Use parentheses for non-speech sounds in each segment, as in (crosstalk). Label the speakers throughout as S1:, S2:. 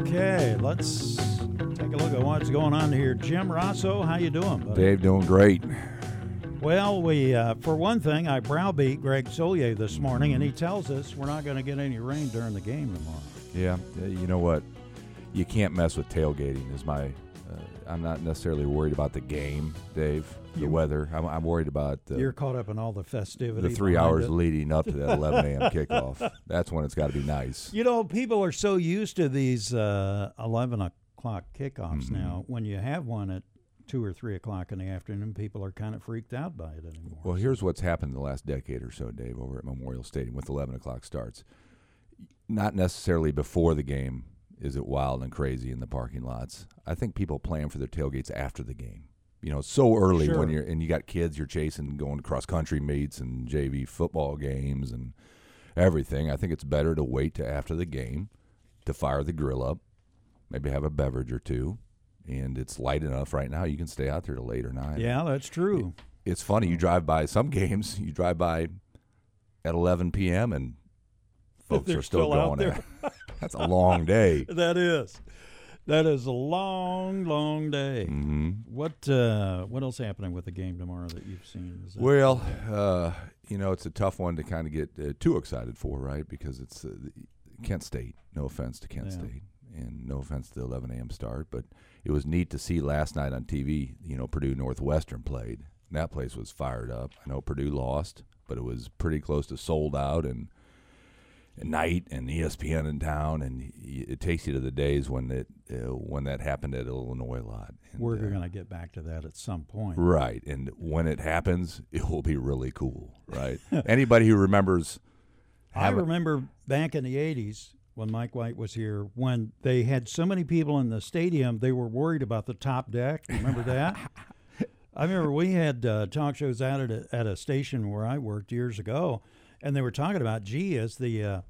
S1: Okay, let's take a look at what's going on here. Jim Rossow, how you doing, buddy?
S2: Dave, doing great.
S1: Well, we uh, for one thing, I browbeat Greg Solier this morning, and he tells us we're not going to get any rain during the game tomorrow.
S2: Yeah, you know what? You can't mess with tailgating. Is my I'm not necessarily worried about the game, Dave. The
S1: You-
S2: weather. I'm, I'm worried about the,
S1: You're caught up in all the festivity.
S2: the three hours
S1: it.
S2: leading up to that (laughs) 11 a.m. kickoff. That's when it's got to be nice.
S1: You know, people are so used to these uh, 11 o'clock kickoffs
S2: Mhm.
S1: now. When you have one at 2 or 3 o'clock in the afternoon, people are kind of freaked out by it anymore.
S2: Well, here's what's happened in the last decade or so, Dave, over at Memorial Stadium with 11 o'clock starts. Not necessarily before the game is it wild and crazy in the parking lots. I think people plan for their tailgates after the game. You know, so early
S1: Sure.
S2: when you're and you got kids you're chasing going to cross country meets and JV football games and everything. I think it's better to wait to after the game to fire the grill up, maybe have a beverage or two, and it's light enough right now you can stay out there till eight or nine
S1: yeah, that's true.
S2: it's funny. You drive by some (laughs) games. You drive by at 11 p.m. and (laughs) folks are still,
S1: still out
S2: going. There. (laughs) That's a long day. (laughs)
S1: That is. That is a long, long day.
S2: hmm
S1: What uh, what else happening with the game tomorrow that you've seen? That-
S2: Well, uh, you know, it's a tough one to kind of get uh, too excited for, right? Because it's uh, Kent State. No offense to Kent
S1: Yeah.
S2: State, and no offense to the 11 a.m. start, but it was neat to see last night on TV. You know, Purdue Northwestern played. And that place was fired up. I know Purdue lost, but it was pretty close to sold out and. Night and ESPN in town, and it takes you to the days when it uh, when that happened at Illinois a lot. And,
S1: We're
S2: uh,
S1: going to get back to that at some point.
S2: Right. And when it happens, it will be really cool, right? (laughs) Anybody who remembers
S1: I remember back in the 80s when Mike White was here, when they had so many people in the stadium, they were worried about the top deck. Remember that? (laughs) I remember we had uh, talk shows out at a, at a station where I worked years ago, and they were talking about, gee, is the uh,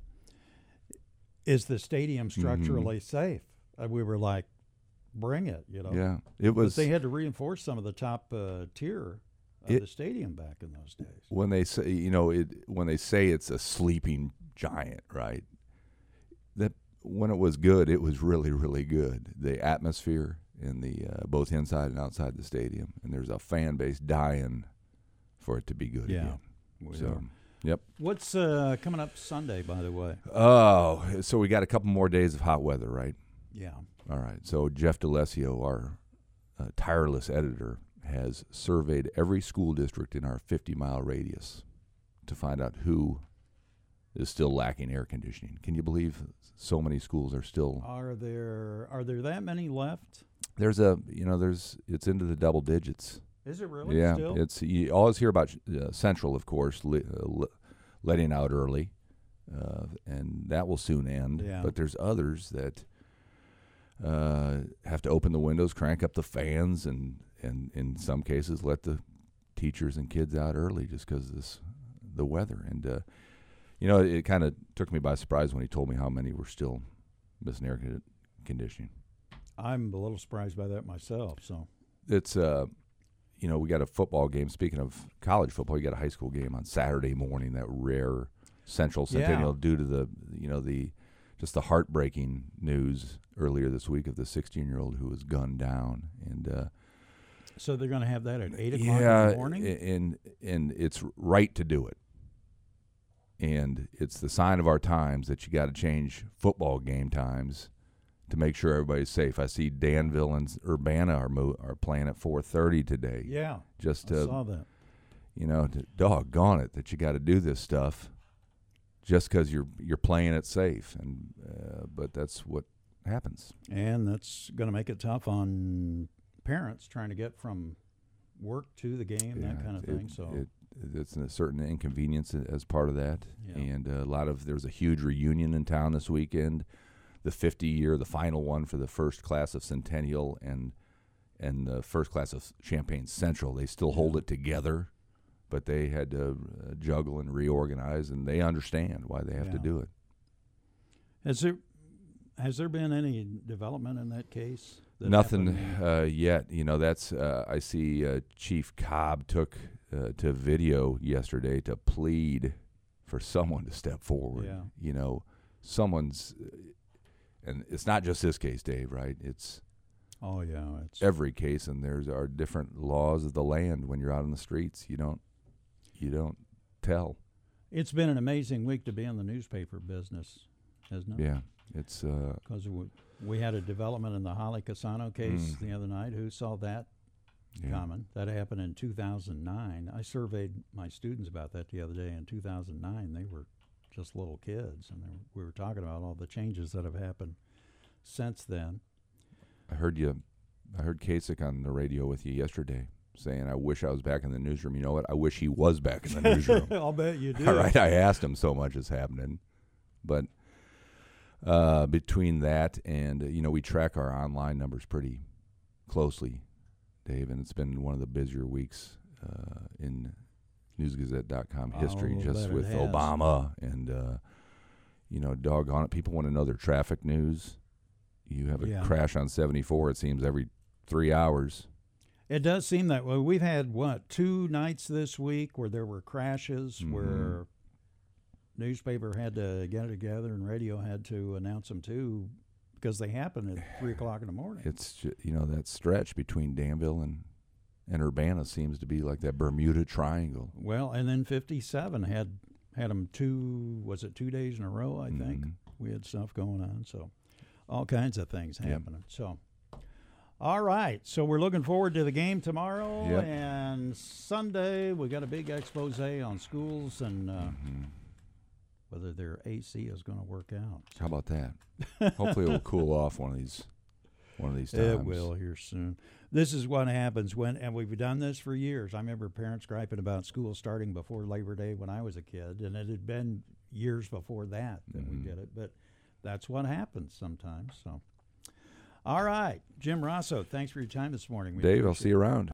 S1: is the stadium
S2: Mm-hmm.
S1: structurally safe? And we were like, bring it, you know.
S2: yeah, it
S1: But
S2: was
S1: they had to reinforce some of the top uh, tier of
S2: It-
S1: the stadium back in those days.
S2: when they say, you know, it when they say it's a sleeping giant, right? That when it was good, it was really really good. The atmosphere in the uh, both inside and outside the stadium, and there's a fan base dying for it to be good
S1: Yeah.
S2: again. So,
S1: are.
S2: Yep.
S1: What's uh, coming up Sunday, by the way?
S2: Oh, so we got a couple more days of hot weather, right?
S1: Yeah.
S2: All right. So Jeff D'Alessio, our uh, tireless editor, has surveyed every school district in our 50 mile radius to find out who is still lacking air conditioning. Can you believe so many schools are still?
S1: Are there are there that many left?
S2: There's a you know there's it's into the double digits.
S1: Is it really
S2: yeah,
S1: still?
S2: it's you always hear about uh, Central, of course, li, uh, li- letting out early, uh, and that will soon end.
S1: Yeah.
S2: But there's others that uh, have to open the windows, crank up the fans, and and in some cases let the teachers and kids out early just because of this the weather. And uh, you know, it, kind of took me by surprise when he told me how many were still missing air conditioning.
S1: I'm a little surprised by that myself. So
S2: it's uh you know we got a football game speaking of college football you got a high school game on saturday morning that rare central
S1: Yeah.
S2: centennial due to the you know the just the heartbreaking news earlier this week of the 16 year old who was gunned down and uh
S1: so they're going to have that at eight o'clock
S2: yeah
S1: in the morning.
S2: and and it's right to do it and it's the sign of our times that you got to change football game times to make sure everybody's safe. I see Danville and Urbana are mo- are playing at 4:30 today.
S1: yeah,
S2: Just
S1: I
S2: to
S1: saw that.
S2: you know, to doggone it that you got to do this stuff just because you're you're playing it safe, and uh, but that's what happens.
S1: And that's going to make it tough on parents trying to get from work to the game, that kind of
S2: it-
S1: thing. So
S2: it, it's a certain inconvenience as part of that,
S1: Yeah.
S2: and a lot of there's a huge reunion in town this weekend, the 50 year, the final one for the first class of Centennial and and the first class of Champaign Central. They still hold it together, but they had to uh, juggle and reorganize, and they understand why they have to do it.
S1: has there has there been any development in that case? that
S2: Nothing uh, yet. You know, that's uh, I see uh, Chief Cobb took uh, to video yesterday to plead for someone to step forward.
S1: Yeah.
S2: You know, someone's. And it's not just this case, Dave. Right? It's
S1: Oh yeah, it's
S2: every case, and there's are different laws of the land when you're out in the streets. You don't you don't tell.
S1: it's been an amazing week to be in the newspaper business, hasn't it?
S2: Yeah, it's uh,
S1: Because we, we had a development in the Holly Cassano case
S2: Mm.
S1: the other night. Who saw that
S2: yeah.
S1: coming? That happened in 2009. I surveyed my students about that the other day. In 2009, they were just little kids, and were, we were talking about all the changes that have happened since then.
S2: I heard you. I heard Kasich on the radio with you yesterday saying, "I wish I was back in the newsroom." You know what? I wish he was back in the newsroom. (laughs)
S1: I'll bet you (laughs) do.
S2: All right, I asked him so much is happening, but uh, between that and you know we track our online numbers pretty closely, Dave, and it's been one of the busier weeks uh, in NewsGazette.com history,
S1: I'll
S2: just with. Obama and uh, you know, doggone it, people want to know their traffic news. You have a
S1: Yeah.
S2: crash on 74. It seems every three hours.
S1: It does seem that way. We've had what two nights this week where there were crashes,
S2: Mhm.
S1: where newspaper had to get it together and radio had to announce them too, because they happen at three o'clock in the morning.
S2: It's you know that stretch between Danville and and Urbana seems to be like that Bermuda Triangle.
S1: well, and then fifty-seven had had them two. Was it two days in a row? I think
S2: Mhm.
S1: we had stuff going on. So all kinds of things
S2: Yep.
S1: happening. So. All right, so we're looking forward to the game tomorrow
S2: Yep.
S1: and Sunday. We got a big expose on schools and uh,
S2: Mhm.
S1: whether their AC is going to work out.
S2: How about that? Hopefully, it will cool off one of these one of these times.
S1: It will here soon. This is what happens when, and we've done this for years. I remember parents griping about school starting before Labor Day when I was a kid, and it had been years before that that we
S2: Mhm.
S1: did it. But that's what happens sometimes. So, all right, Jim Rossow, thanks for your time this morning. We
S2: Dave, I'll see you around.